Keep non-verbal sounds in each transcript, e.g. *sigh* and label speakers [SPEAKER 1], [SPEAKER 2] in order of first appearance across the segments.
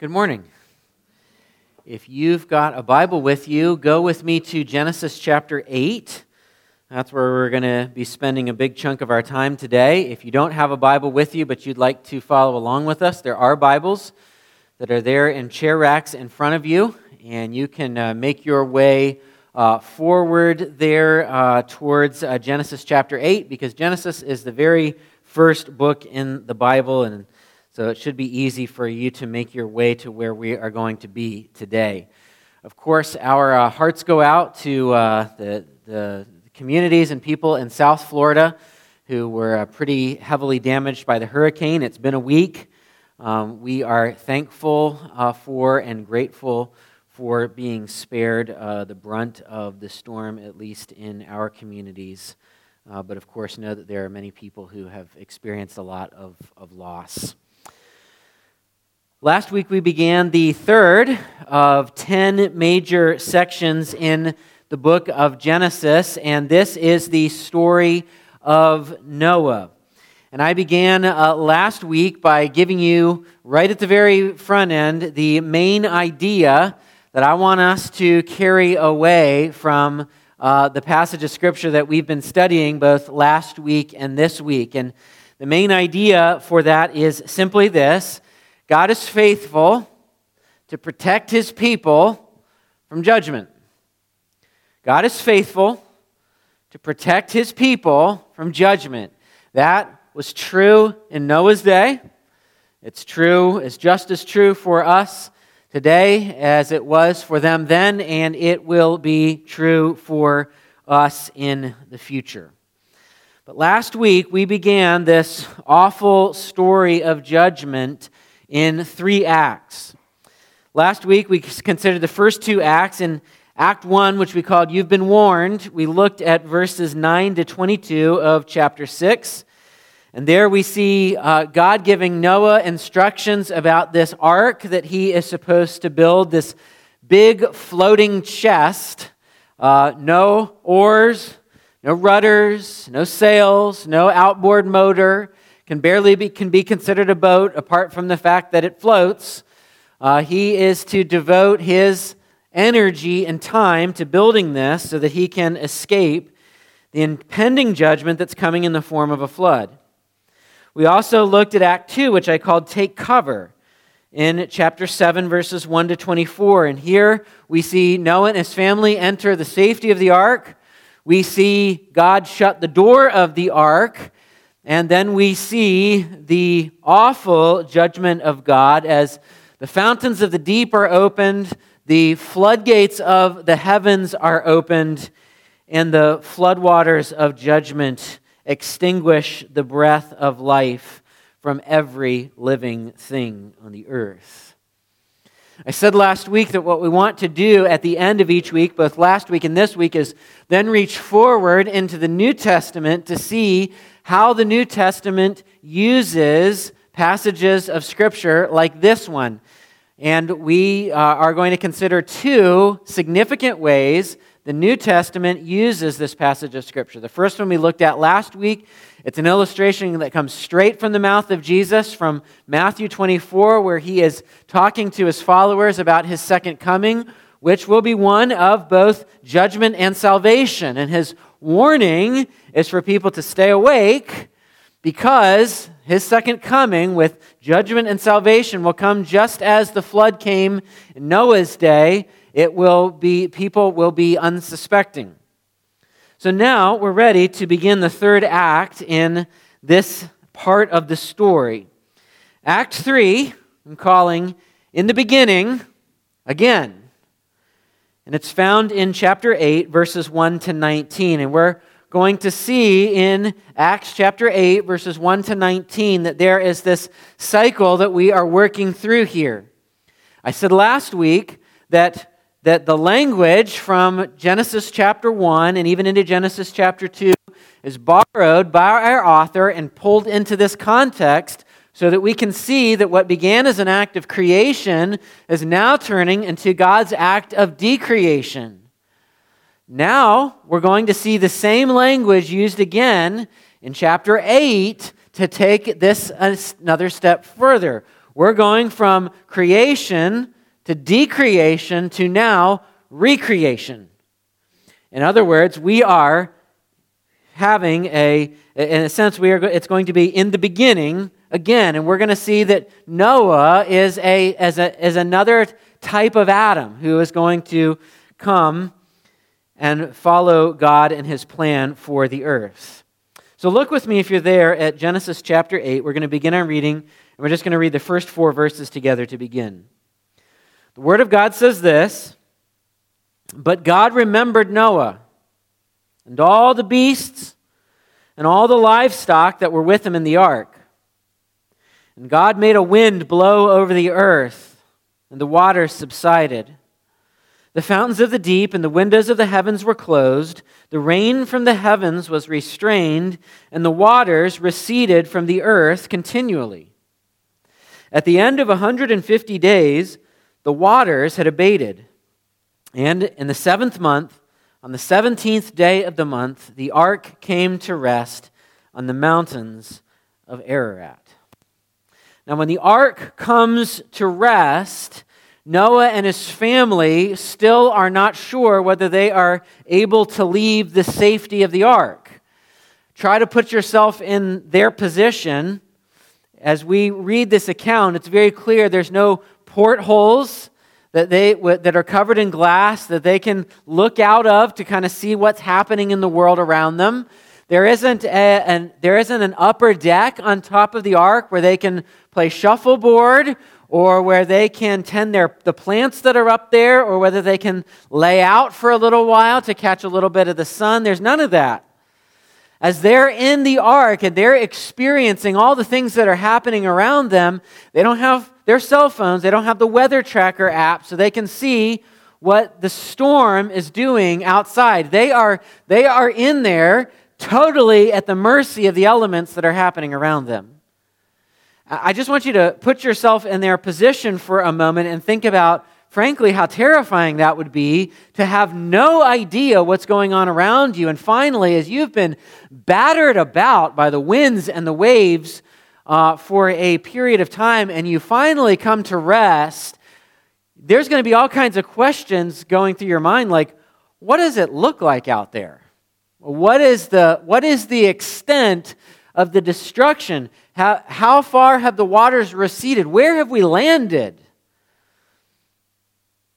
[SPEAKER 1] Good morning. If you've got a Bible with you, go with me to Genesis chapter 8. That's where we're going to be spending a big chunk of our time today. If you don't have a Bible with you, but you'd like to follow along with us, there are Bibles that are there in chair racks in front of you, and you can uh, make your way uh, forward there uh, towards uh, Genesis chapter 8, because Genesis is the very first book in the Bible, and so it should be easy for you to make your way to where we are going to be today. Of course, our uh, hearts go out to uh, the, the communities and people in South Florida who were uh, pretty heavily damaged by the hurricane. It's been a week. Um, we are thankful uh, for and grateful for being spared uh, the brunt of the storm, at least in our communities. Uh, but of course, know that there are many people who have experienced a lot of, of loss. Last week we began the third of 10 major sections in the book of Genesis, and this is the story of Noah. And I began uh, last week by giving you, right at the very front end, the main idea that I want us to carry away from uh, the passage of Scripture that we've been studying both last week and this week. And the main idea for that is simply this God is faithful to protect his people from judgment. God is faithful to protect his people from judgment. That was true in Noah's day. It's true, it's just as true for us today as it was for them then, and it will be true for us in the future. But last week we began this awful story of judgment in three acts. Last week, we considered the first two acts. In Act 1, which we called You've Been Warned, we looked at verses 9 to 22 of chapter 6. And there we see uh, God giving Noah instructions about this ark that he is supposed to build, this big floating chest. Uh, no oars, no rudders, no sails, no outboard motor can barely be, can be considered a boat apart from the fact that it floats. Uh, he is to devote his energy and time to building this so that he can escape the impending judgment that's coming in the form of a flood. We also looked at Act 2, which I called Take Cover, in chapter 7, verses 1 to 24. And here we see Noah and his family enter the safety of the ark. We see God shut the door of the ark and then we see the awful judgment of God as the fountains of the deep are opened, the floodgates of the heavens are opened, and the floodwaters of judgment extinguish the breath of life from every living thing on the earth. I said last week that what we want to do at the end of each week, both last week and this week, is then reach forward into the New Testament to see how the New Testament uses passages of Scripture like this one. And we uh, are going to consider two significant ways the New Testament uses this passage of Scripture. The first one we looked at last week. It's an illustration that comes straight from the mouth of Jesus from Matthew 24, where he is talking to his followers about his second coming, which will be one of both judgment and salvation. And his warning is for people to stay awake because his second coming with judgment and salvation will come just as the flood came in Noah's day. It will be, people will be unsuspecting. So now we're ready to begin the third act in this part of the story. Act 3, I'm calling In the Beginning, again. And it's found in chapter 8, verses 1 to 19. And we're going to see in Acts chapter 8, verses 1 to 19, that there is this cycle that we are working through here. I said last week that, that the language from Genesis chapter 1 and even into Genesis chapter 2 is borrowed by our author and pulled into this context so that we can see that what began as an act of creation is now turning into God's act of decreation. Now we're going to see the same language used again in chapter 8 to take this another step further. We're going from creation to decreation to now recreation. In other words, we are having a, in a sense, we are, it's going to be in the beginning again, and we're going to see that Noah is, a, as, a, as another type of Adam who is going to come and follow God and his plan for the earth. So look with me if you're there at Genesis chapter 8. We're going to begin our reading, and we're just going to read the first four verses together to begin. The Word of God says this But God remembered Noah and all the beasts and all the livestock that were with him in the ark. And God made a wind blow over the earth, and the waters subsided. The fountains of the deep and the windows of the heavens were closed. The rain from the heavens was restrained, and the waters receded from the earth continually. At the end of 150 days, the waters had abated. And in the seventh month, on the 17th day of the month, the ark came to rest on the mountains of Ararat. Now, when the ark comes to rest, Noah and his family still are not sure whether they are able to leave the safety of the ark. Try to put yourself in their position. As we read this account, it's very clear there's no portholes that, they, that are covered in glass that they can look out of to kind of see what's happening in the world around them. There isn't, a, an, there isn't an upper deck on top of the ark where they can play shuffleboard or where they can tend their, the plants that are up there or whether they can lay out for a little while to catch a little bit of the sun. There's none of that. As they're in the ark and they're experiencing all the things that are happening around them, they don't have their cell phones, they don't have the weather tracker app, so they can see what the storm is doing outside. They are, they are in there totally at the mercy of the elements that are happening around them. I just want you to put yourself in their position for a moment and think about, frankly, how terrifying that would be to have no idea what's going on around you. And finally, as you've been battered about by the winds and the waves uh, for a period of time and you finally come to rest, there's going to be all kinds of questions going through your mind like, what does it look like out there? What is the, what is the extent of the destruction? How, how far have the waters receded? Where have we landed?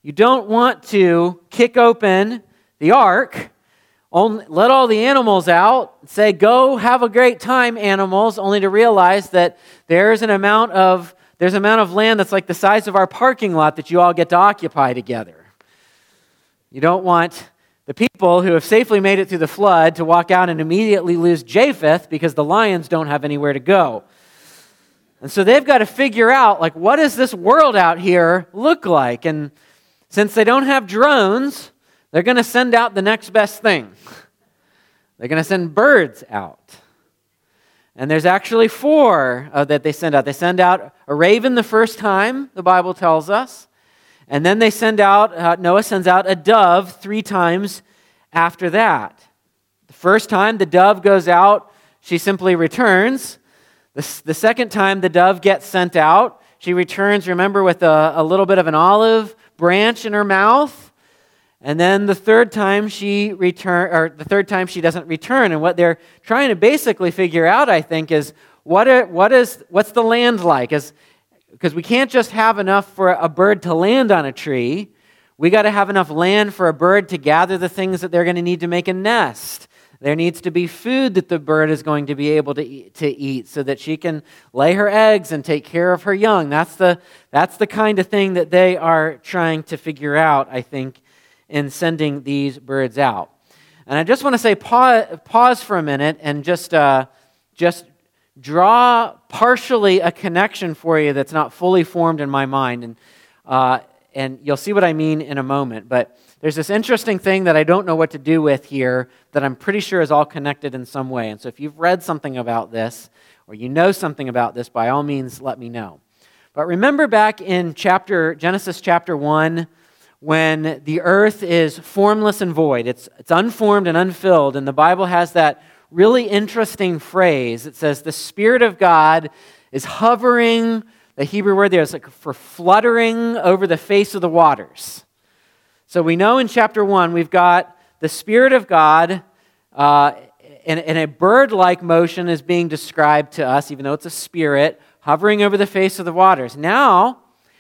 [SPEAKER 1] You don't want to kick open the ark let all the animals out, say, Go have a great time, animals, only to realize that there's an amount of there's an amount of land that's like the size of our parking lot that you all get to occupy together. You don't want the people who have safely made it through the flood to walk out and immediately lose Japheth because the lions don't have anywhere to go. And so they've got to figure out, like, what does this world out here look like? And since they don't have drones, they're going to send out the next best thing. They're going to send birds out. And there's actually four uh, that they send out. They send out a raven the first time, the Bible tells us. And then they send out, uh, Noah sends out a dove three times after that. The first time the dove goes out, she simply returns. The, the second time the dove gets sent out, she returns, remember, with a, a little bit of an olive branch in her mouth. And then the third time she return, or the third time she doesn't return. And what they're trying to basically figure out, I think, is what are, what is what's the land like? Because we can't just have enough for a bird to land on a tree. We got to have enough land for a bird to gather the things that they're going to need to make a nest. There needs to be food that the bird is going to be able to eat, to eat so that she can lay her eggs and take care of her young. That's the, that's the kind of thing that they are trying to figure out, I think, in sending these birds out. And I just want to say, pause, pause for a minute and just, uh, just draw partially a connection for you that's not fully formed in my mind. And, uh, and you'll see what I mean in a moment. But there's this interesting thing that I don't know what to do with here that I'm pretty sure is all connected in some way. And so if you've read something about this or you know something about this, by all means, let me know. But remember back in chapter Genesis chapter 1 when the earth is formless and void. It's, it's unformed and unfilled. And the Bible has that really interesting phrase. It says, The Spirit of God is hovering the Hebrew word there is like for fluttering over the face of the waters. So we know in chapter 1 we've got the Spirit of God uh, in, a bird like motion is being described to us, even though it's a spirit, hovering over the face of the waters. Now,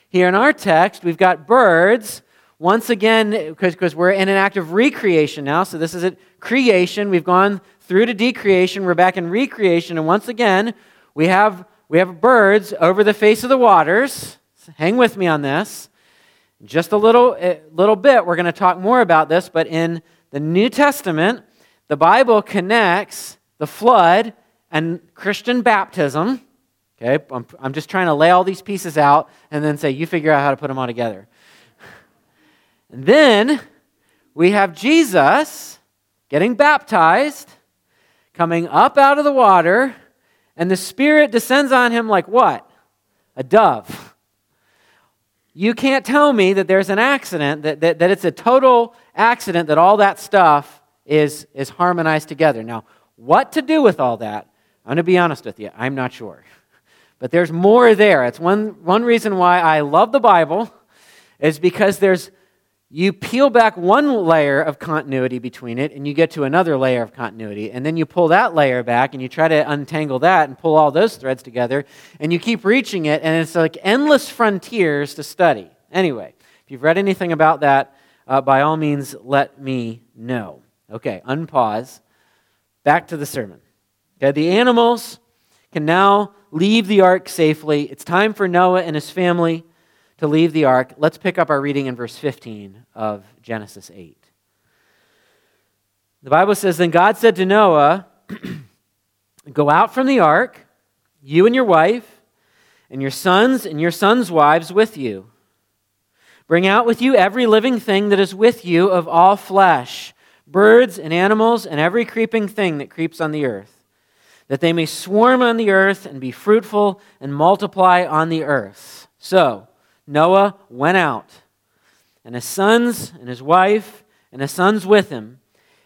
[SPEAKER 1] here in our text, we've got birds. Once again, because we're in an act of recreation now, so this is a creation. We've gone through to decreation. We're back in recreation, and once again, we have we have birds over the face of the waters. Hang with me on this. Just a little, little bit, we're going to talk more about this, but in the New Testament, the Bible connects the flood and Christian baptism. Okay, I'm, I'm just trying to lay all these pieces out and then say, you figure out how to put them all together. And then we have Jesus getting baptized, coming up out of the water, and the Spirit descends on him like what? A dove. You can't tell me that there's an accident, that, that, that it's a total accident, that all that stuff is, is harmonized together. Now, what to do with all that, I'm going to be honest with you, I'm not sure. But there's more there. It's one, one reason why I love the Bible, is because there's you peel back one layer of continuity between it and you get to another layer of continuity. And then you pull that layer back and you try to untangle that and pull all those threads together and you keep reaching it and it's like endless frontiers to study. Anyway if you've read anything about that uh, by all means let me know. Okay unpause. Back to the sermon. Okay the animals can now leave the ark safely. It's time for noah and his family to leave the ark, let's pick up our reading in verse 15 of Genesis 8. The Bible says Then God said to Noah, *clears throat* Go out from the ark, you and your wife, and your sons and your sons' wives with you. Bring out with you every living thing that is with you of all flesh, birds and animals, and every creeping thing that creeps on the earth, that they may swarm on the earth and be fruitful and multiply on the earth. So, Noah went out, and his sons and his wife and his sons with him,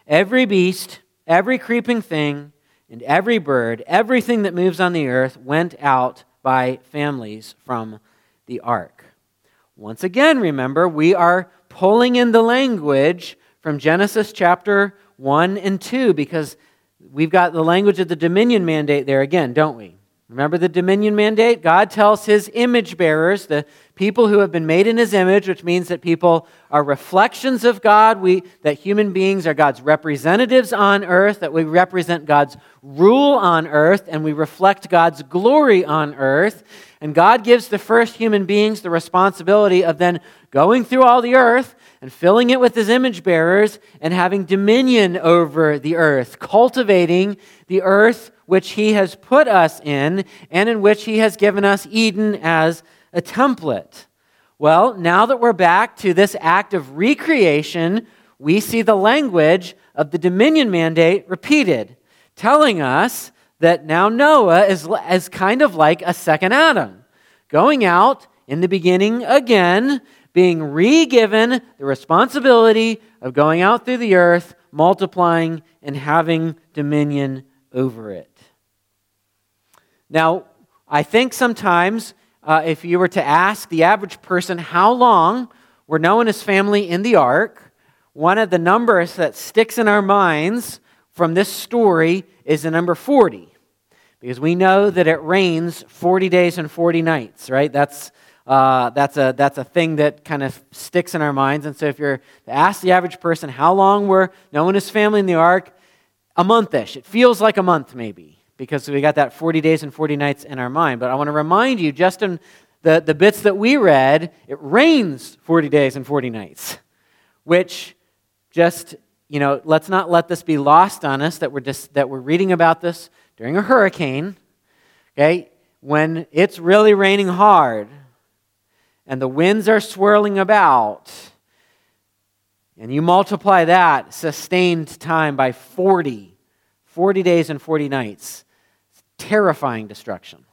[SPEAKER 1] every beast, every creeping thing, and every bird, everything that moves on the earth went out by families from the ark. Once again, remember, we are pulling in the language from Genesis chapter 1 and 2 because we've got the language of the dominion mandate there again, don't we? Remember the dominion mandate? God tells his image bearers, the people who have been made in his image, which means that people are reflections of God, we, that human beings are God's representatives on earth, that we represent God's rule on earth, and we reflect God's glory on earth. And God gives the first human beings the responsibility of then going through all the earth and filling it with his image bearers and having dominion over the earth, cultivating the earth which he has put us in and in which he has given us Eden as a template. Well, now that we're back to this act of recreation, we see the language of the dominion mandate repeated, telling us that now Noah is, is kind of like a second Adam, going out in the beginning again, being re given the responsibility of going out through the earth, multiplying, and having dominion over it. Now, I think sometimes uh, if you were to ask the average person how long were Noah and his family in the ark, one of the numbers that sticks in our minds from this story is the number 40. Because we know that it rains 40 days and 40 nights, right? That's, uh, that's, a, that's a thing that kind of sticks in our minds. And so if you're to ask the average person how long were Noah and his family in the ark, a monthish. It feels like a month, maybe because we got that 40 days and 40 nights in our mind. But I want to remind you, just in the, the bits that we read, it rains 40 days and 40 nights, which just, you know, let's not let this be lost on us that we're, just, that we're reading about this during a hurricane, okay, when it's really raining hard and the winds are swirling about. And you multiply that sustained time by 40, 40 days and 40 nights terrifying destruction.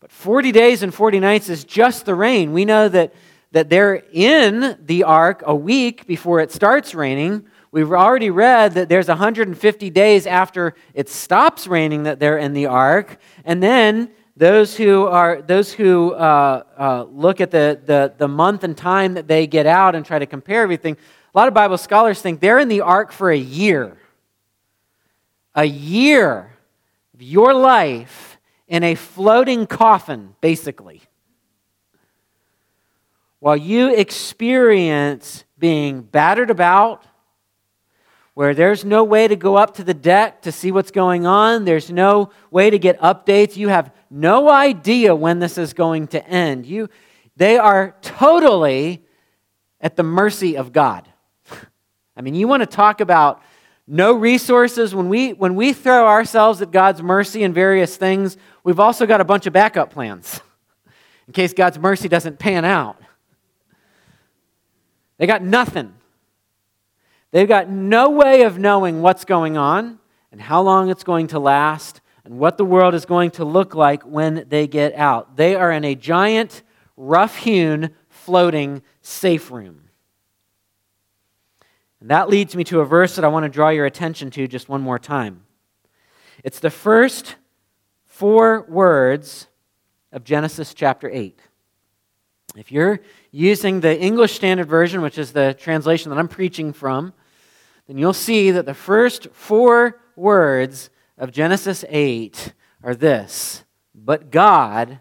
[SPEAKER 1] But 40 days and 40 nights is just the rain. We know that, that they're in the ark a week before it starts raining. We've already read that there's 150 days after it stops raining that they're in the ark. And then Those who, are, those who uh, uh, look at the, the, the month and time that they get out and try to compare everything, a lot of Bible scholars think they're in the ark for a year. A year your life in a floating coffin, basically. While you experience being battered about, where there's no way to go up to the deck to see what's going on, there's no way to get updates, you have no idea when this is going to end. You, they are totally at the mercy of God. *laughs* I mean, you want to talk about no resources. When we, when we throw ourselves at God's mercy in various things, we've also got a bunch of backup plans *laughs* in case God's mercy doesn't pan out. They got nothing. They've got no way of knowing what's going on and how long it's going to last and what the world is going to look like when they get out. They are in a giant, rough hewn, floating safe room. And that leads me to a verse that I want to draw your attention to just one more time. It's the first four words of Genesis chapter 8. If you're using the English Standard Version, which is the translation that I'm preaching from, then you'll see that the first four words of Genesis 8 are this But God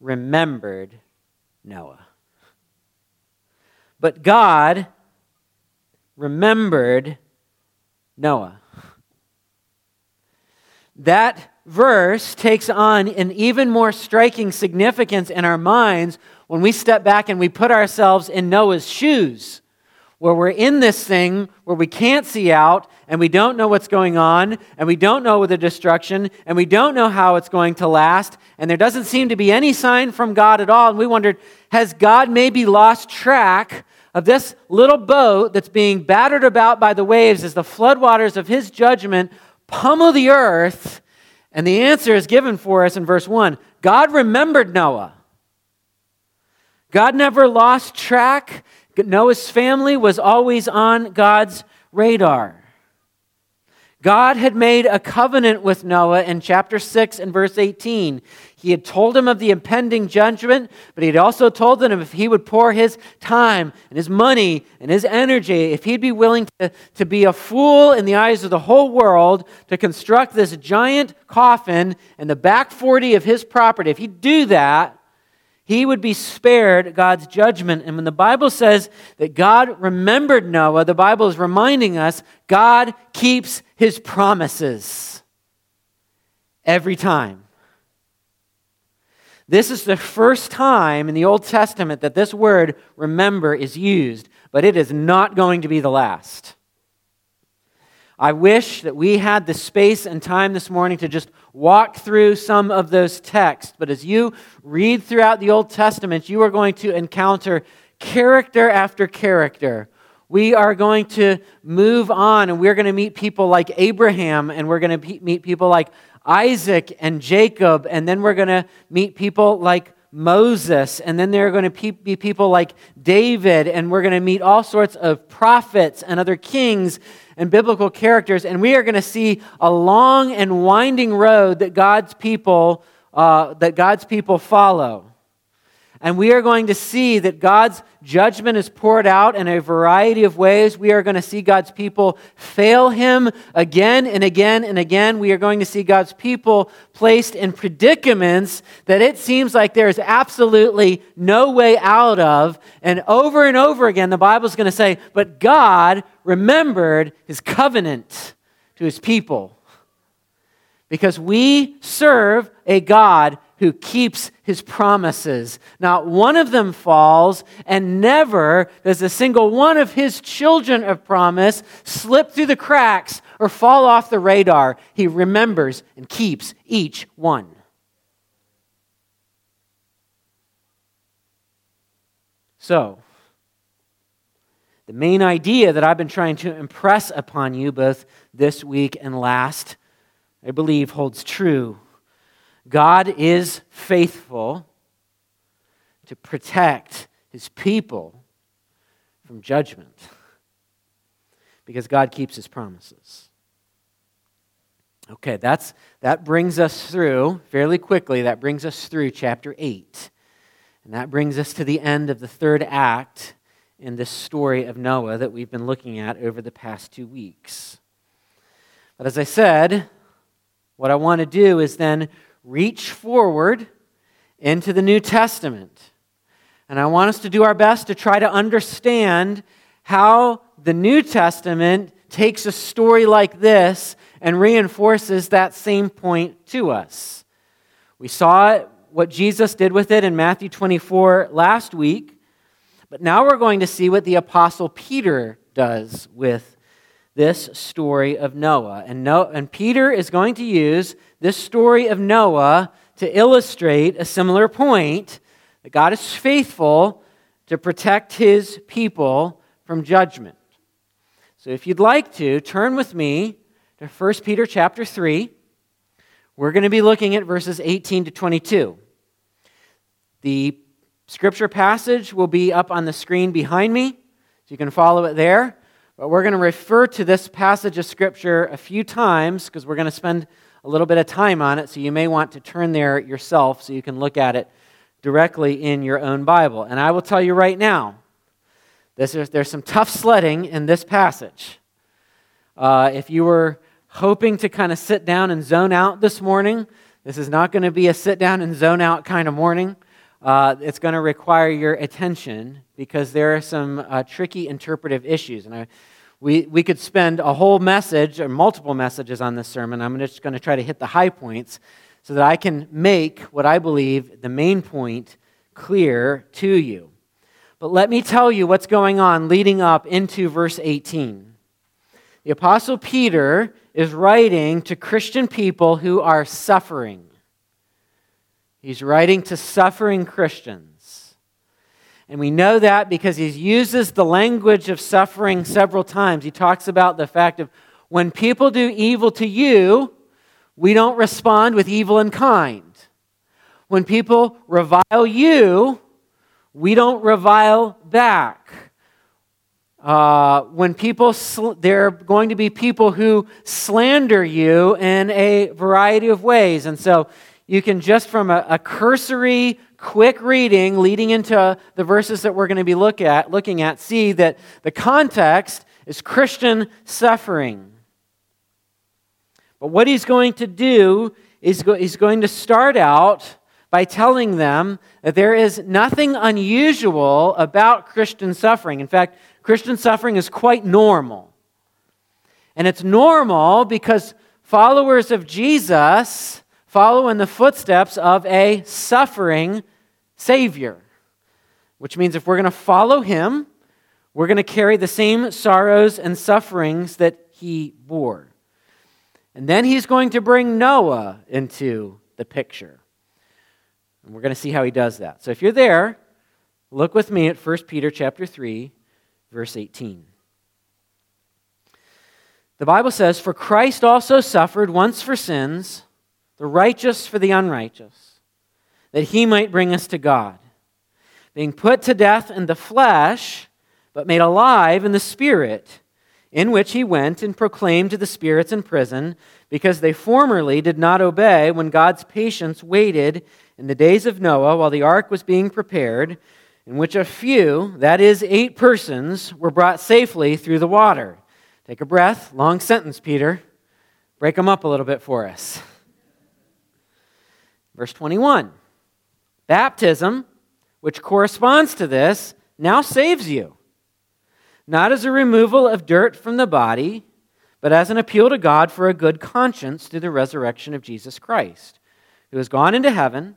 [SPEAKER 1] remembered Noah. But God remembered Noah. That verse takes on an even more striking significance in our minds when we step back and we put ourselves in Noah's shoes, where we're in this thing where we can't see out and we don't know what's going on and we don't know the destruction and we don't know how it's going to last and there doesn't seem to be any sign from God at all. And we wondered, has God maybe lost track of this little boat that's being battered about by the waves as the floodwaters of his judgment pummel the earth. And the answer is given for us in verse 1 God remembered Noah. God never lost track. Noah's family was always on God's radar. God had made a covenant with Noah in chapter 6 and verse 18. He had told him of the impending judgment, but he had also told him if he would pour his time and his money and his energy, if he'd be willing to, to be a fool in the eyes of the whole world to construct this giant coffin in the back 40 of his property, if he'd do that, he would be spared God's judgment. And when the Bible says that God remembered Noah, the Bible is reminding us God keeps his promises every time. This is the first time in the Old Testament that this word remember is used, but it is not going to be the last. I wish that we had the space and time this morning to just walk through some of those texts. But as you read throughout the Old Testament, you are going to encounter character after character. We are going to move on and we're going to meet people like Abraham and we're going to meet people like Isaac and Jacob, and then we're going to meet people like Moses, and then there are going to be people like David, and we're going to meet all sorts of prophets and other kings and biblical characters, and we are going to see a long and winding road that God's people uh, that God's people follow. And we are going to see that God's judgment is poured out in a variety of ways. We are going to see God's people fail Him again and again and again. We are going to see God's people placed in predicaments that it seems like there is absolutely no way out of. And over and over again, the Bible is going to say, But God remembered His covenant to His people. Because we serve a God who keeps his promises. Not one of them falls, and never does a single one of his children of promise slip through the cracks or fall off the radar. He remembers and keeps each one. So, the main idea that I've been trying to impress upon you both this week and last, I believe, holds true God is faithful to protect his people from judgment because God keeps his promises. Okay, that's, that brings us through, fairly quickly, that brings us through chapter 8. And that brings us to the end of the third act in this story of Noah that we've been looking at over the past two weeks. But as I said, what I want to do is then reach forward into the New Testament. And I want us to do our best to try to understand how the New Testament takes a story like this and reinforces that same point to us. We saw what Jesus did with it in Matthew 24 last week, but now we're going to see what the Apostle Peter does with this story of Noah. And, no, and Peter is going to use this story of Noah to illustrate a similar point that God is faithful to protect his people from judgment. So if you'd like to, turn with me to 1 Peter chapter 3. We're going to be looking at verses 18 to 22. The scripture passage will be up on the screen behind me, so you can follow it there. But we're going to refer to this passage of scripture a few times because we're going to spend a little bit of time on it, so you may want to turn there yourself so you can look at it directly in your own Bible. And I will tell you right now, this is, there's some tough sledding in this passage. Uh, if you were hoping to kind of sit down and zone out this morning, this is not going to be a sit down and zone out kind of morning. Uh, it's going to require your attention because there are some uh, tricky interpretive issues. And I, we, we could spend a whole message or multiple messages on this sermon. I'm just going to try to hit the high points so that I can make what I believe the main point clear to you. But let me tell you what's going on leading up into verse 18. The Apostle Peter is writing to Christian people who are suffering. He's writing to suffering Christians. And we know that because he uses the language of suffering several times. He talks about the fact of when people do evil to you, we don't respond with evil in kind. When people revile you, we don't revile back. Uh, when people, sl- there are going to be people who slander you in a variety of ways. And so you can just from a, a cursory, quick reading leading into the verses that we're going to be look at, looking at, see that the context is Christian suffering. But what he's going to do is go, he's going to start out by telling them that there is nothing unusual about Christian suffering. In fact, Christian suffering is quite normal. And it's normal because followers of Jesus follow in the footsteps of a suffering Savior. Which means if we're going to follow him, we're going to carry the same sorrows and sufferings that he bore. And then he's going to bring Noah into the picture. And we're going to see how he does that. So if you're there, look with me at 1 Peter chapter 3, verse 18. The Bible says, For Christ also suffered once for sins, the righteous for the unrighteous, that he might bring us to God, being put to death in the flesh, but made alive in the spirit, in which he went and proclaimed to the spirits in prison, because they formerly did not obey when God's patience waited in the days of Noah while the ark was being prepared, in which a few, that is, eight persons, were brought safely through the water. Take a breath. Long sentence, Peter. Break them up a little bit for us. Verse 21 Baptism, which corresponds to this, now saves you, not as a removal of dirt from the body, but as an appeal to God for a good conscience through the resurrection of Jesus Christ, who has gone into heaven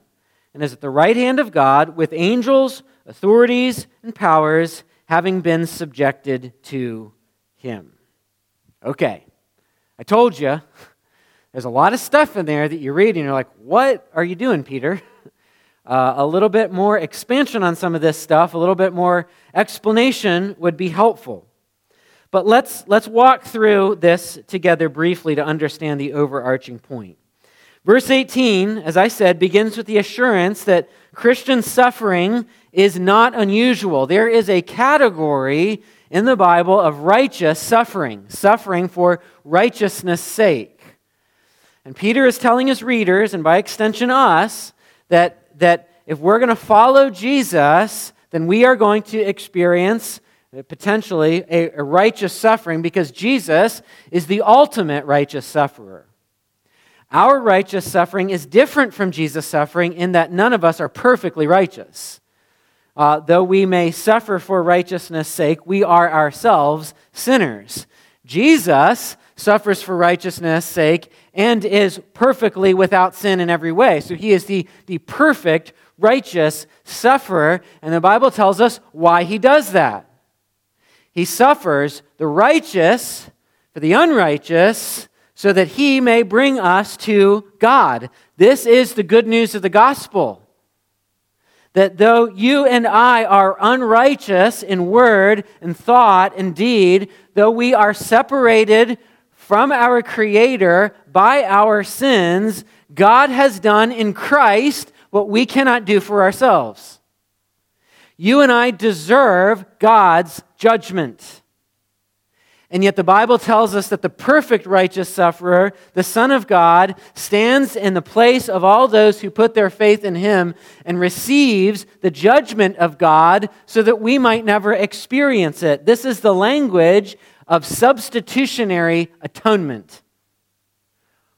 [SPEAKER 1] and is at the right hand of God with angels, authorities, and powers having been subjected to him. Okay, I told you, *laughs* there's a lot of stuff in there that you read and you're like, what are you doing, Peter? *laughs* Uh, a little bit more expansion on some of this stuff, a little bit more explanation would be helpful. But let's, let's walk through this together briefly to understand the overarching point. Verse 18, as I said, begins with the assurance that Christian suffering is not unusual. There is a category in the Bible of righteous suffering, suffering for righteousness' sake. And Peter is telling his readers, and by extension us, that, that if we're going to follow Jesus, then we are going to experience uh, potentially a, righteous suffering because Jesus is the ultimate righteous sufferer. Our righteous suffering is different from Jesus' suffering in that none of us are perfectly righteous. Uh, though we may suffer for righteousness' sake, we are ourselves sinners. Jesus suffers for righteousness' sake and is perfectly without sin in every way. So he is the, the perfect, righteous sufferer, and the Bible tells us why he does that. He suffers the righteous for the unrighteous so that he may bring us to God. This is the good news of the gospel. That though you and I are unrighteous in word and thought and deed, though we are separated from our Creator by our sins, God has done in Christ what we cannot do for ourselves. You and I deserve God's judgment. And yet, the Bible tells us that the perfect righteous sufferer, the Son of God, stands in the place of all those who put their faith in him and receives the judgment of God so that we might never experience it. This is the language of substitutionary atonement.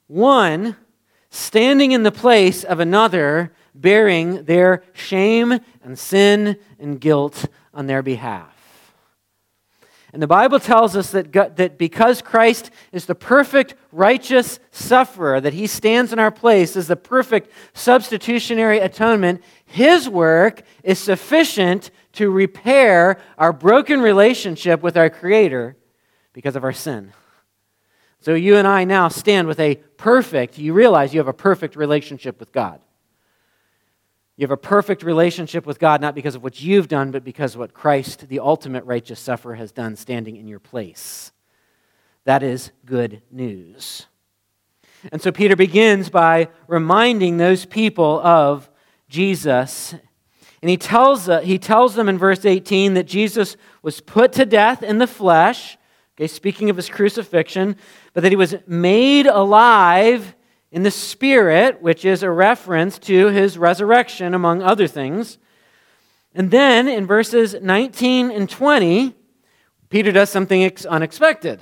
[SPEAKER 1] One standing in the place of another, bearing their shame and sin and guilt on their behalf. And the Bible tells us that, God, that because Christ is the perfect righteous sufferer, that he stands in our place as the perfect substitutionary atonement, his work is sufficient to repair our broken relationship with our Creator because of our sin. So you and I now stand with a perfect, you realize you have a perfect relationship with God. You have a perfect relationship with God not because of what you've done, but because what Christ, the ultimate righteous sufferer, has done standing in your place. That is good news. And so Peter begins by reminding those people of Jesus. And he tells, uh, he tells them in verse 18 that Jesus was put to death in the flesh, okay, speaking of his crucifixion, but that he was made alive in the Spirit, which is a reference to his resurrection, among other things. And then in verses 19 and 20, Peter does something unexpected.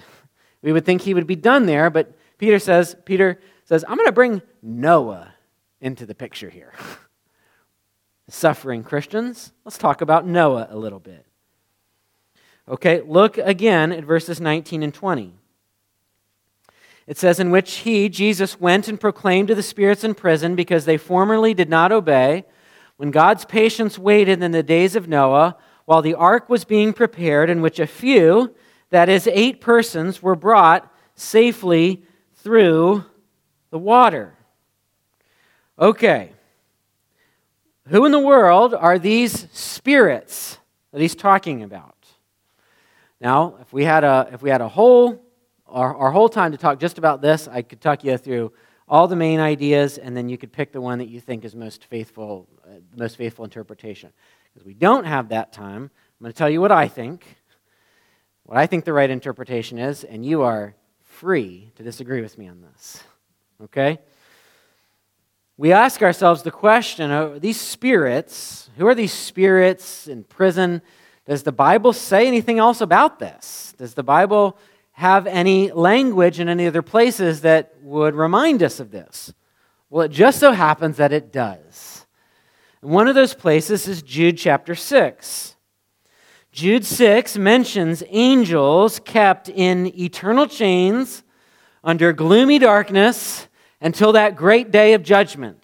[SPEAKER 1] We would think he would be done there, but Peter says, Peter says, I'm going to bring Noah into the picture here. *laughs* Suffering Christians, let's talk about Noah a little bit. Okay, look again at verses 19 and 20. It says, In which he, Jesus, went and proclaimed to the spirits in prison because they formerly did not obey, when God's patience waited in the days of Noah, while the ark was being prepared, in which a few, that is, eight persons, were brought safely through the water. Okay. Who in the world are these spirits that he's talking about? Now, if we had a, if we had a whole our, our whole time to talk just about this. I could talk you through all the main ideas, and then you could pick the one that you think is most faithful, uh, the most faithful interpretation. Because we don't have that time, I'm going to tell you what I think, what I think the right interpretation is, and you are free to disagree with me on this. Okay? We ask ourselves the question: Are these spirits? Who are these spirits in prison? Does the Bible say anything else about this? Does the Bible have any language in any other places that would remind us of this? Well, it just so happens that it does. And one of those places is Jude chapter 6. Jude 6 mentions angels kept in eternal chains under gloomy darkness until that great day of judgment.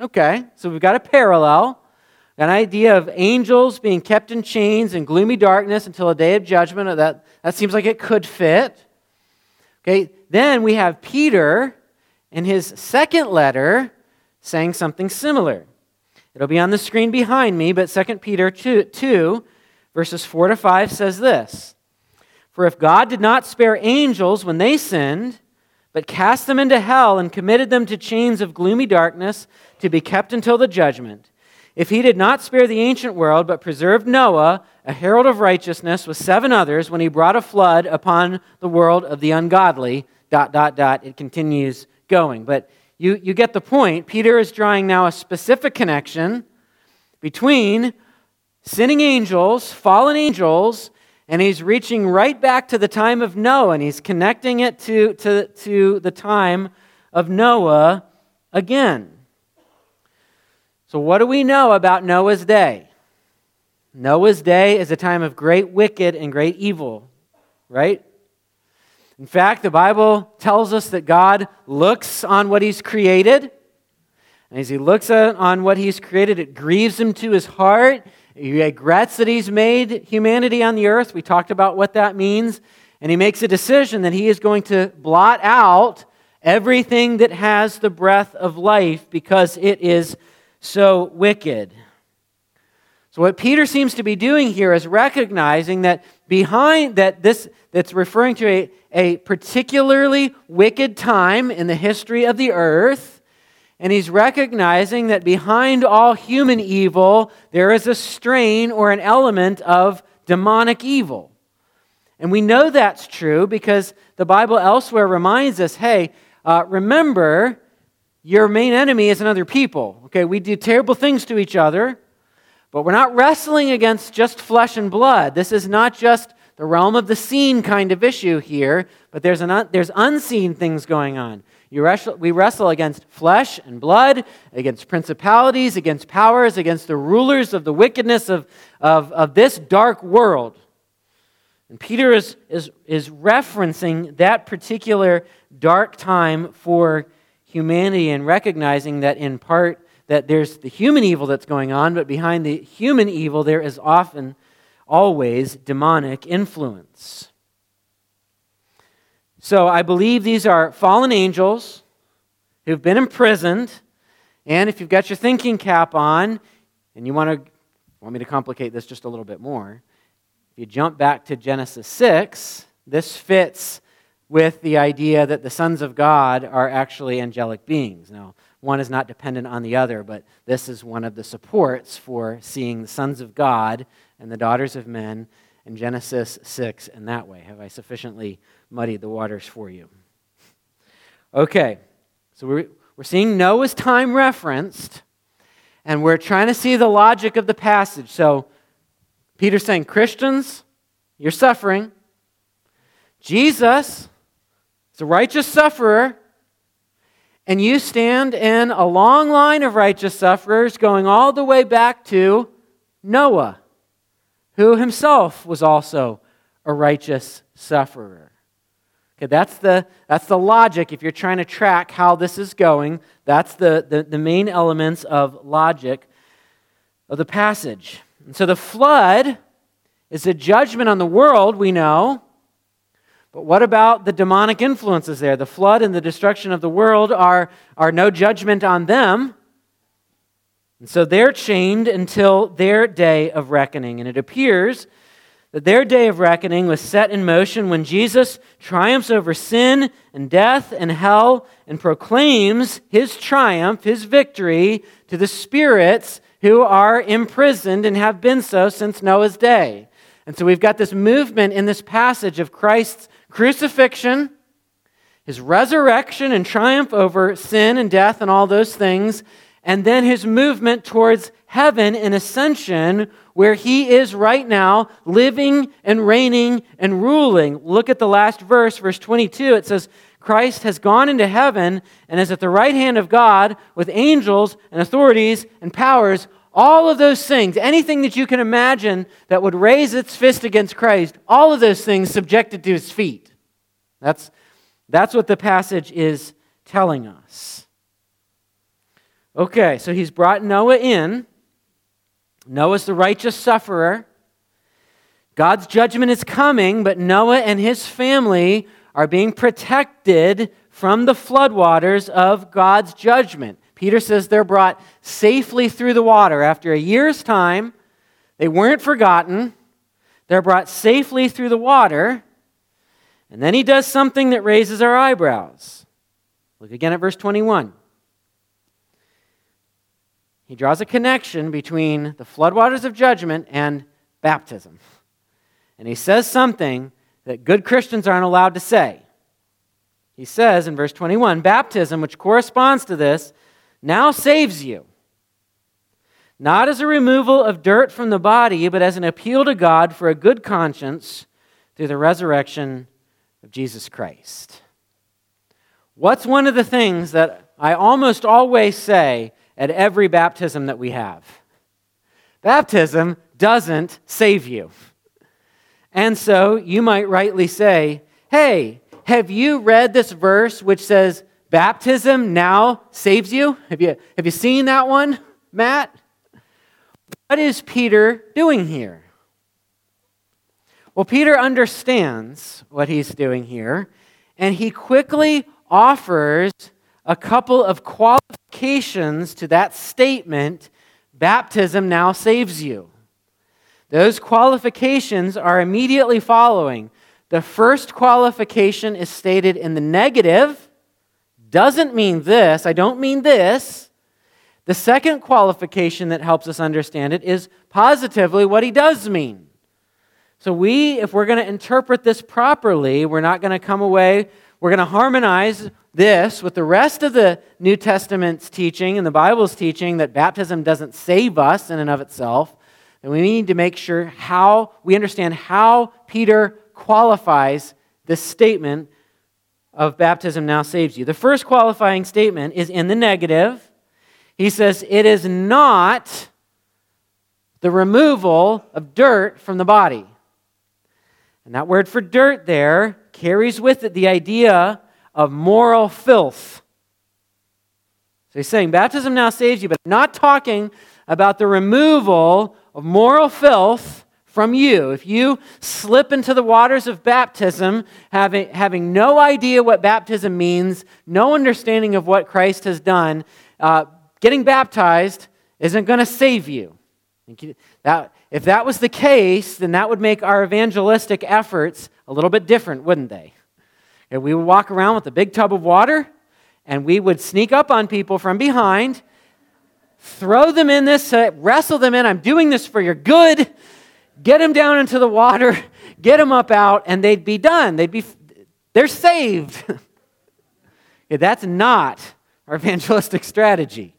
[SPEAKER 1] Okay, so we've got a parallel an idea of angels being kept in chains in gloomy darkness until a day of judgment. Uh, that, that seems like it could fit. Okay, then we have Peter in his second letter saying something similar. It'll be on the screen behind me, but 2 Peter 2, 2 verses 4 to 5 says this For if God did not spare angels when they sinned, but cast them into hell and committed them to chains of gloomy darkness to be kept until the judgment, if he did not spare the ancient world, but preserved Noah, a herald of righteousness, with seven others, when he brought a flood upon the world of the ungodly, dot, dot, dot, it continues going. But you, you get the point. Peter is drawing now a specific connection between sinning angels, fallen angels, and he's reaching right back to the time of Noah, and he's connecting it to, to, to the time of Noah again. So, what do we know about Noah's day? Noah's day is a time of great wicked and great evil, right? In fact, the Bible tells us that God looks on what He's created. And as He looks on what He's created, it grieves Him to His heart. He regrets that He's made humanity on the earth. We talked about what that means. And He makes a decision that He is going to blot out everything that has the breath of life because it is so wicked. So what Peter seems to be doing here is recognizing that behind that this that's referring to a, a particularly wicked time in the history of the earth, and he's recognizing that behind all human evil there is a strain or an element of demonic evil. And we know that's true because the Bible elsewhere reminds us, hey, uh, remember your main enemy is another people. Okay, we do terrible things to each other. But we're not wrestling against just flesh and blood. This is not just the realm of the seen kind of issue here, but there's, an, there's unseen things going on. Wrestle, we wrestle against flesh and blood, against principalities, against powers, against the rulers of the wickedness of, of, of this dark world. And Peter is, is, is referencing that particular dark time for humanity and recognizing that in part that there's the human evil that's going on, but behind the human evil, there is often, always, demonic influence. So I believe these are fallen angels who've been imprisoned. And if you've got your thinking cap on, and you want to want me to complicate this just a little bit more, if you jump back to Genesis 6, this fits with the idea that the sons of God are actually angelic beings. Now, one is not dependent on the other, but this is one of the supports for seeing the sons of God and the daughters of men in Genesis 6 in that way. Have I sufficiently muddied the waters for you? Okay, so we're, we're seeing Noah's time referenced, and we're trying to see the logic of the passage. So Peter's saying, Christians, you're suffering. Jesus a righteous sufferer. And you stand in a long line of righteous sufferers going all the way back to Noah, who himself was also a righteous sufferer. Okay, that's the, that's the logic. If you're trying to track how this is going, that's the, the, the main elements of logic of the passage. And so the flood is a judgment on the world, we know. But what about the demonic influences there? The flood and the destruction of the world are, are no judgment on them. And so they're chained until their day of reckoning. And it appears that their day of reckoning was set in motion when Jesus triumphs over sin and death and hell and proclaims his triumph, his victory to the spirits who are imprisoned and have been so since Noah's day. And so we've got this movement in this passage of Christ's crucifixion, his resurrection and triumph over sin and death and all those things, and then his movement towards heaven and ascension, where he is right now living and reigning and ruling. Look at the last verse, verse 22. It says, Christ has gone into heaven and is at the right hand of God with angels and authorities and powers. All of those things, anything that you can imagine that would raise its fist against Christ, all of those things subjected to his feet. That's, that's what the passage is telling us. Okay, so he's brought Noah in. Noah's the righteous sufferer. God's judgment is coming, but Noah and his family are being protected from the floodwaters of God's judgment. Peter says they're brought safely through the water. After a year's time, they weren't forgotten. They're brought safely through the water. And then he does something that raises our eyebrows. Look again at verse 21. He draws a connection between the floodwaters of judgment and baptism. And he says something that good Christians aren't allowed to say. He says in verse 21 baptism, which corresponds to this, now saves you. Not as a removal of dirt from the body, but as an appeal to God for a good conscience through the resurrection of Jesus Christ. What's one of the things that I almost always say at every baptism that we have? Baptism doesn't save you. And so you might rightly say, hey, have you read this verse which says, baptism now saves you? Have you, have you seen that one, Matt? What is Peter doing here? Well, Peter understands what he's doing here, and he quickly offers a couple of qualifications to that statement baptism now saves you. Those qualifications are immediately following. The first qualification is stated in the negative, doesn't mean this, I don't mean this. The second qualification that helps us understand it is positively what he does mean. So, we, if we're going to interpret this properly, we're not going to come away, we're going to harmonize this with the rest of the New Testament's teaching and the Bible's teaching that baptism doesn't save us in and of itself. And we need to make sure how we understand how Peter qualifies this statement of baptism now saves you. The first qualifying statement is in the negative. He says, It is not the removal of dirt from the body. And that word for dirt there carries with it the idea of moral filth. So he's saying baptism now saves you, but not talking about the removal of moral filth from you. If you slip into the waters of baptism, having, having no idea what baptism means, no understanding of what Christ has done, uh, getting baptized isn't going to save you. That, if that was the case, then that would make our evangelistic efforts a little bit different, wouldn't they? If we would walk around with a big tub of water and we would sneak up on people from behind, throw them in this, uh, wrestle them in. I'm doing this for your good. Get them down into the water, *laughs* get them up out, and they'd be done. They'd be, they're saved. *laughs* yeah, that's not our evangelistic strategy.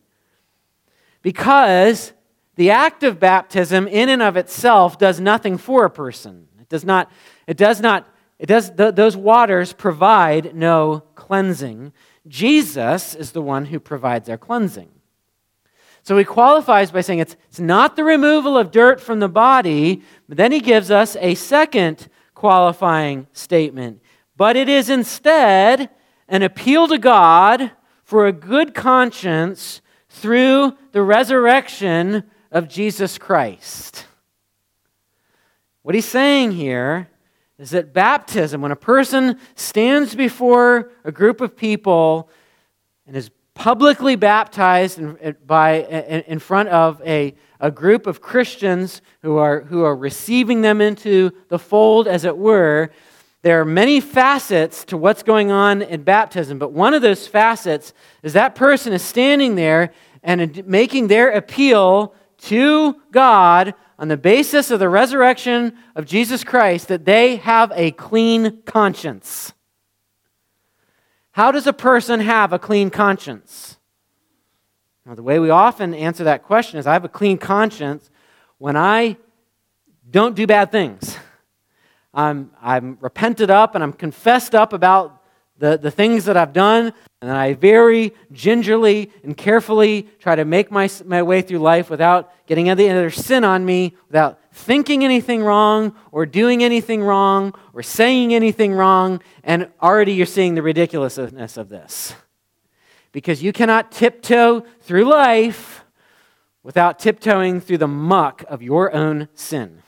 [SPEAKER 1] Because the act of baptism, in and of itself, does nothing for a person. It does not, it does not, it does, th- those waters provide no cleansing. Jesus is the one who provides our cleansing. So he qualifies by saying it's, it's not the removal of dirt from the body, but then he gives us a second qualifying statement. But it is instead an appeal to God for a good conscience through the resurrection of Jesus Christ. What he's saying here is that baptism, when a person stands before a group of people and is publicly baptized in, by, in front of a, a group of Christians who are, who are receiving them into the fold, as it were, there are many facets to what's going on in baptism, but one of those facets is that person is standing there and making their appeal to God on the basis of the resurrection of Jesus Christ that they have a clean conscience. How does a person have a clean conscience? Now, the way we often answer that question is I have a clean conscience when I don't do bad things. I'm, I'm repented up and I'm confessed up about the, the things that I've done, and I very gingerly and carefully try to make my, my way through life without getting any other sin on me, without thinking anything wrong or doing anything wrong or saying anything wrong, and already you're seeing the ridiculousness of this. Because you cannot tiptoe through life without tiptoeing through the muck of your own sin.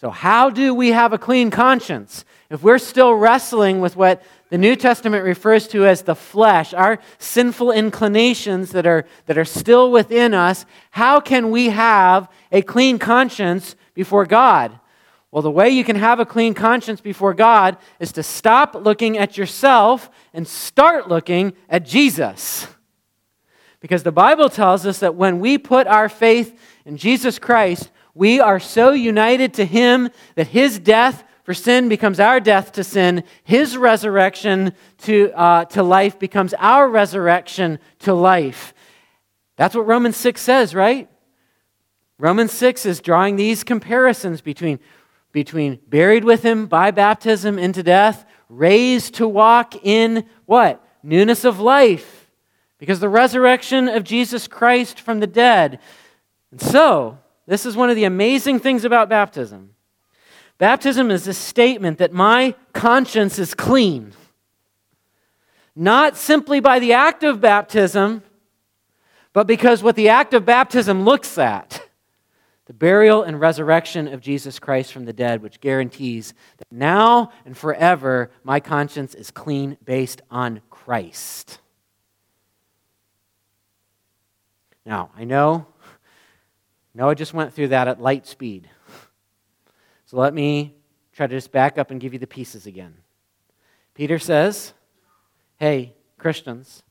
[SPEAKER 1] So, how do we have a clean conscience? If we're still wrestling with what the New Testament refers to as the flesh, our sinful inclinations that are, that are still within us, how can we have a clean conscience before God? Well, the way you can have a clean conscience before God is to stop looking at yourself and start looking at Jesus. Because the Bible tells us that when we put our faith in Jesus Christ, we are so united to Him that His death for sin becomes our death to sin. His resurrection to, uh, to life becomes our resurrection to life. That's what Romans 6 says, right? Romans 6 is drawing these comparisons between, between buried with him by baptism into death, raised to walk in what? Newness of life. Because the resurrection of Jesus Christ from the dead. And so, this is one of the amazing things about baptism. Baptism is a statement that my conscience is clean. Not simply by the act of baptism, but because what the act of baptism looks at the burial and resurrection of Jesus Christ from the dead, which guarantees that now and forever my conscience is clean based on Christ. Now, I know Noah just went through that at light speed. So let me try to just back up and give you the pieces again. Peter says, Hey, Christians,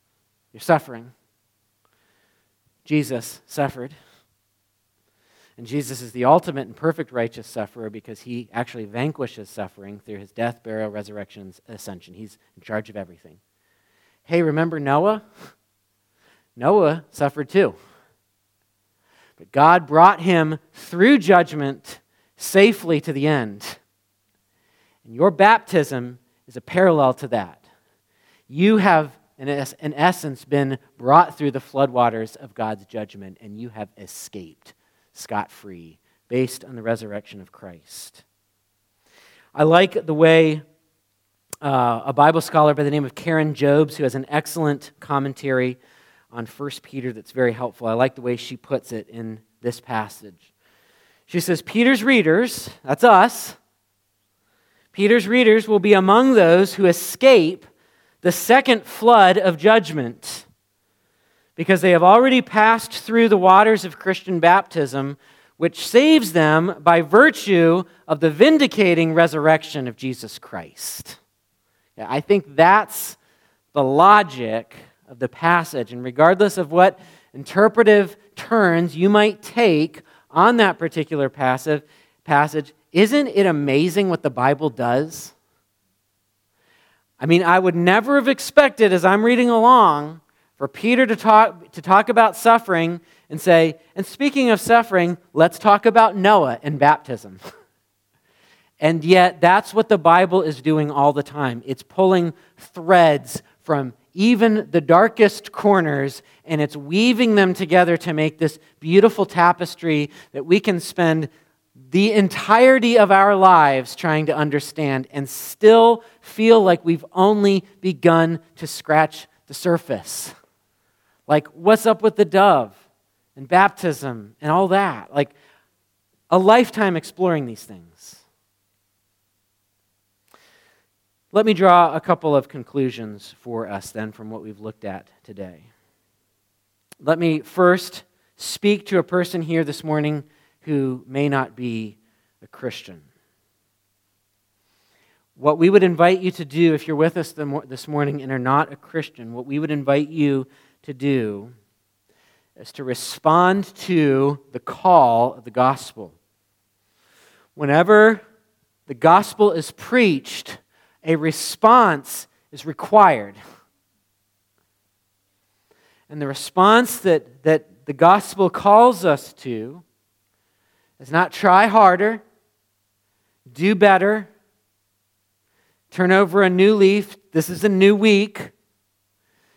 [SPEAKER 1] you're suffering. Jesus suffered. And Jesus is the ultimate and perfect righteous sufferer because he actually vanquishes suffering through his death, burial, resurrection, ascension. He's in charge of everything. Hey, remember Noah? *laughs* Noah suffered too. But God brought him through judgment safely to the end. And your baptism is a parallel to that. You have, in, essence, been brought through the floodwaters of God's judgment, and you have escaped scot free based on the resurrection of Christ. I like the way uh, a Bible scholar by the name of Karen Jobes, who has an excellent commentary on 1 Peter that's very helpful. I like the way she puts it in this passage. She says, Peter's readers, that's us, Peter's readers will be among those who escape the second flood of judgment because they have already passed through the waters of Christian baptism, which saves them by virtue of the vindicating resurrection of Jesus Christ. Yeah, I think that's the logic of the passage. And regardless of what interpretive turns you might take on that particular passive, passage, isn't it amazing what the Bible does? I mean, I would never have expected as I'm reading along for Peter to talk, to talk about suffering and say, and speaking of suffering, let's talk about Noah and baptism. *laughs* and yet, that's what the Bible is doing all the time. It's pulling threads from even the darkest corners and it's weaving them together to make this beautiful tapestry that we can spend the entirety of our lives trying to understand and still feel like we've only begun to scratch the surface. Like, what's up with the dove and baptism and all that? Like, a lifetime exploring these things. Let me draw a couple of conclusions for us then from what we've looked at today. Let me first speak to a person here this morning who may not be a Christian. What we would invite you to do if you're with us this morning and are not a Christian, what we would invite you to do is to respond to the call of the gospel. Whenever the gospel is preached, a response is required. And the response that, that the gospel calls us to is not try harder, do better, turn over a new leaf. This is a new week.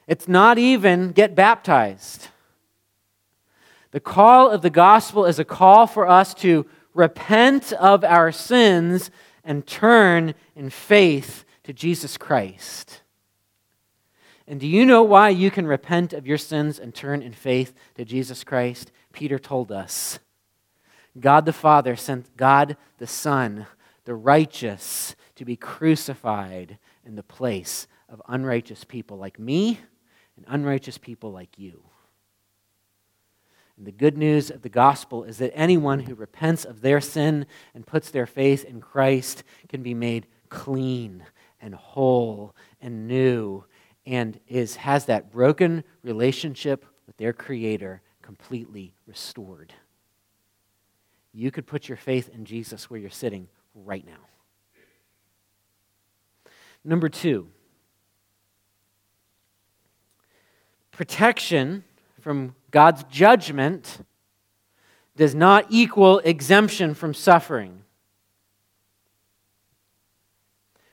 [SPEAKER 1] It's not even get baptized. The call of the gospel is a call for us to repent of our sins and turn in faith to Jesus Christ. And do you know why you can repent of your sins and turn in faith to Jesus Christ? Peter told us. God the Father sent God the Son, the righteous, to be crucified in the place of unrighteous people like me and unrighteous people like you. And the good news of the gospel is that anyone who repents of their sin and puts their faith in Christ can be made clean and whole and new and is, has that broken relationship with their Creator completely restored. You could put your faith in Jesus where you're sitting right now. Number two, protection from God's judgment does not equal exemption from suffering.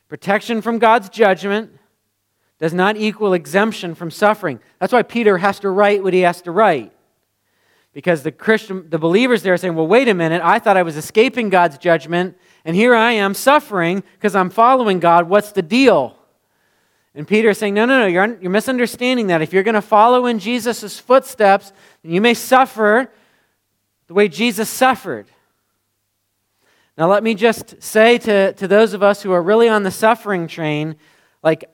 [SPEAKER 1] Protection from God's judgment does not equal exemption from suffering. That's why Peter has to write what he has to write. Because the Christian, the believers there are saying, well, wait a minute, I thought I was escaping God's judgment, and here I am suffering because I'm following God. What's the deal? And Peter is saying, no, no, no, you're, you're misunderstanding that. If you're going to follow in Jesus' footsteps, you may suffer the way Jesus suffered. Now, let me just say to, to those of us who are really on the suffering train, like,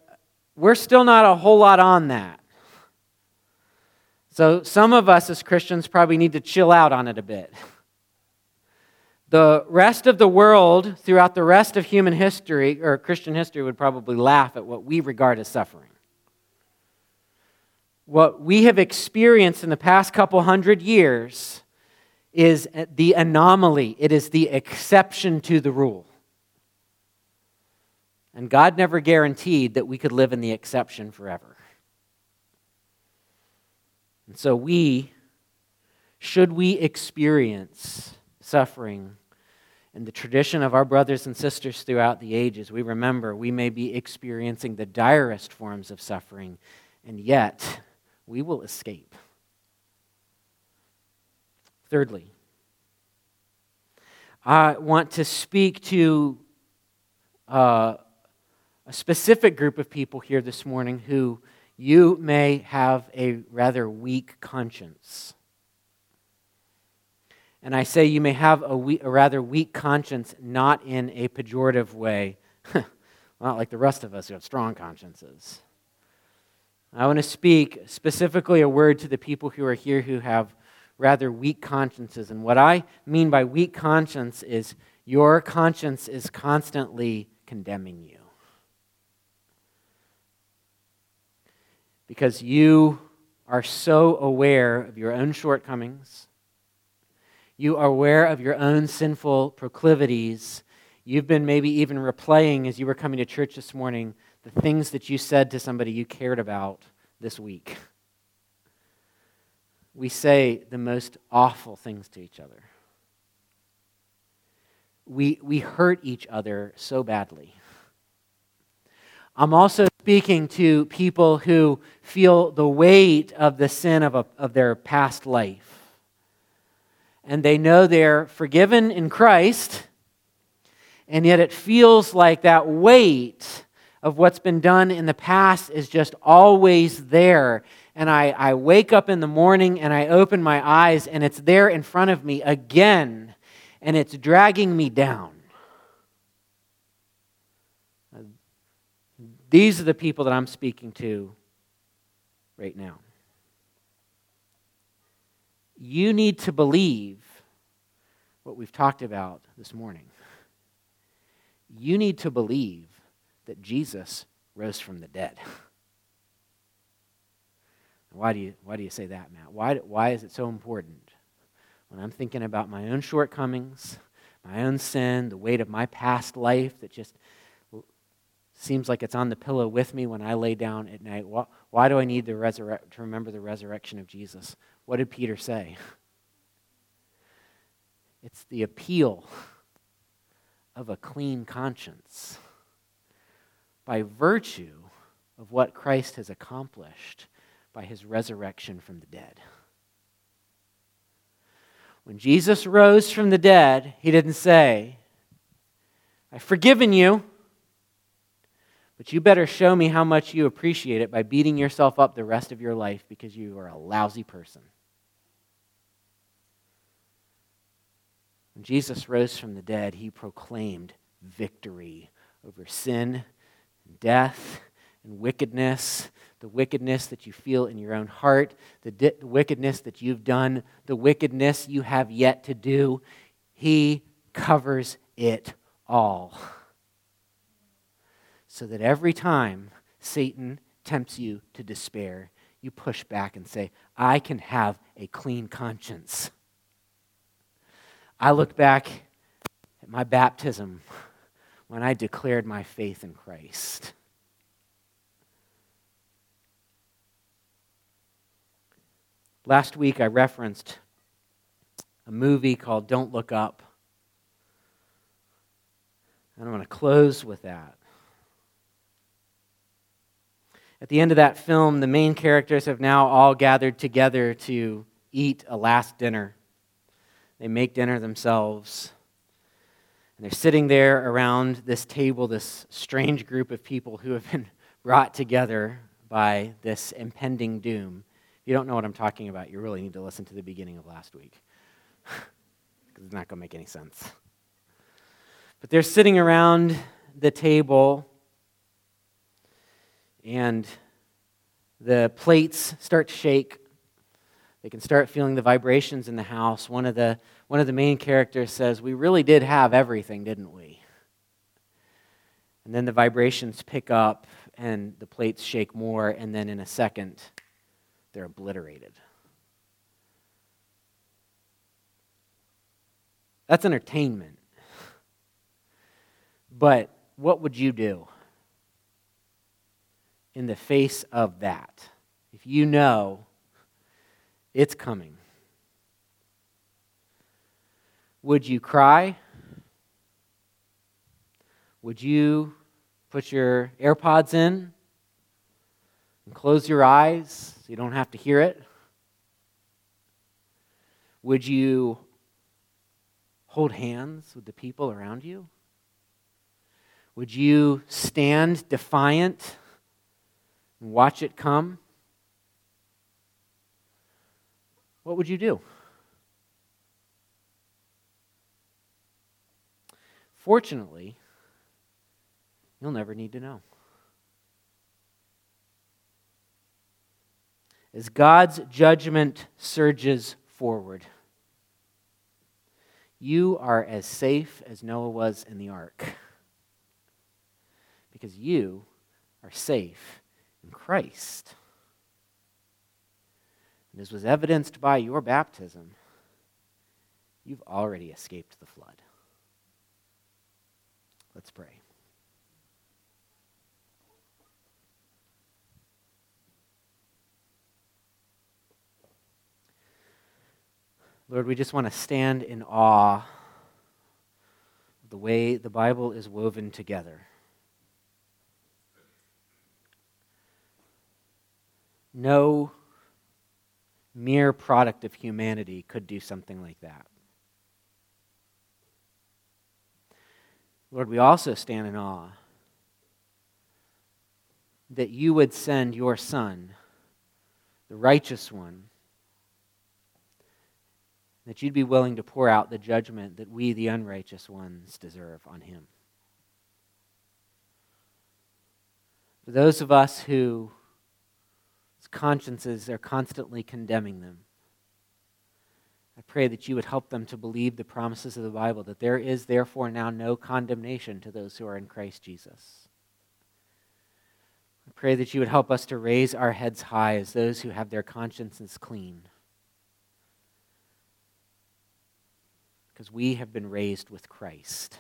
[SPEAKER 1] we're still not a whole lot on that. So, some of us as Christians probably need to chill out on it a bit. *laughs* The rest of the world, throughout the rest of human history, or Christian history, would probably laugh at what we regard as suffering. What we have experienced in the past couple hundred years is the anomaly, it is the exception to the rule. And God never guaranteed that we could live in the exception forever. And so, we, should we experience suffering in the tradition of our brothers and sisters throughout the ages, we remember we may be experiencing the direst forms of suffering, and yet we will escape. Thirdly, I want to speak to uh, a specific group of people here this morning who you may have a rather weak conscience. And I say you may have a, weak, a rather weak conscience, not in a pejorative way, *laughs* not like the rest of us who have strong consciences. I want to speak specifically a word to the people who are here who have rather weak consciences. And what I mean by weak conscience is your conscience is constantly condemning you. Because you are so aware of your own shortcomings, you are aware of your own sinful proclivities. You've been maybe even replaying as you were coming to church this morning the things that you said to somebody you cared about this week *laughs* we say the most awful things to each other. We, we hurt each other so badly. I'm also speaking to people who feel the weight of the sin of, a, of their past life. And they know they're forgiven in Christ, and yet it feels like that weight of what's been done in the past is just always there and I, I wake up in the morning and I open my eyes and it's there in front of me again and it's dragging me down. These are the people that I'm speaking to right now. You need to believe what we've talked about this morning. You need to believe that Jesus rose from the dead. *laughs* Why do you, why do you say that, Matt? Why, why is it so important? When I'm thinking about my own shortcomings, my own sin, the weight of my past life that just seems like it's on the pillow with me when I lay down at night. Why, why do I need to, resurre- to remember the resurrection of Jesus? What did Peter say? *laughs* It's the appeal of a clean conscience by virtue of what Christ has accomplished by his resurrection from the dead. When Jesus rose from the dead, he didn't say, I've forgiven you, but you better show me how much you appreciate it by beating yourself up the rest of your life because you are a lousy person. When Jesus rose from the dead, he proclaimed victory over sin, and death, and wickedness the wickedness that you feel in your own heart, the, di- the wickedness that you've done, the wickedness you have yet to do. He covers it all. So that every time Satan tempts you to despair, you push back and say, I can have a clean conscience. I look back at my baptism when I declared my faith in Christ. Last week, I referenced a movie called Don't Look Up. And I'm going to close with that. At the end of that film, the main characters have now all gathered together to eat a last dinner. They make dinner themselves. And they're sitting there around this table, this strange group of people who have *laughs* been brought together by this impending doom. If you don't know what I'm talking about, you really need to listen to the beginning of last week. *laughs* Because it's not going to make any sense. But they're sitting around the table, and the plates start to shake. They can start feeling the vibrations in the house. One of the, one of the main characters says, We really did have everything, didn't we? And then the vibrations pick up, and the plates shake more, and then in a second, they're obliterated. That's entertainment. But what would you do in the face of that? If you know it's coming, would you cry? Would you put your AirPods in and close your eyes so you don't have to hear it? Would you hold hands with the people around you? Would you stand defiant and watch it come? What would you do? Fortunately, you'll never need to know. As God's judgment surges forward, you are as safe as Noah was in the ark because you are safe in Christ. And as was evidenced by your baptism, you've already escaped the flood. Let's pray. Lord, we just want to stand in awe of the way the Bible is woven together. No mere product of humanity could do something like that. Lord, we also stand in awe that you would send your Son, the righteous one, that you'd be willing to pour out the judgment that we, the unrighteous ones, deserve on him. For those of us who consciences are constantly condemning them, I pray that you would help them to believe the promises of the Bible, that there is therefore now no condemnation to those who are in Christ Jesus. I pray that you would help us to raise our heads high as those who have their consciences clean. because we have been raised with Christ.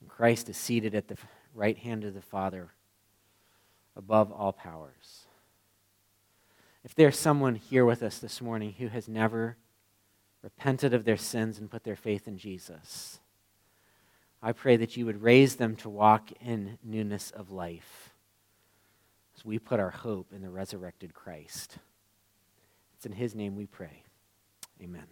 [SPEAKER 1] And Christ is seated at the right hand of the Father above all powers. If there's someone here with us this morning who has never repented of their sins and put their faith in Jesus, I pray that you would raise them to walk in newness of life as we put our hope in the resurrected Christ. It's in his name we pray. Amen.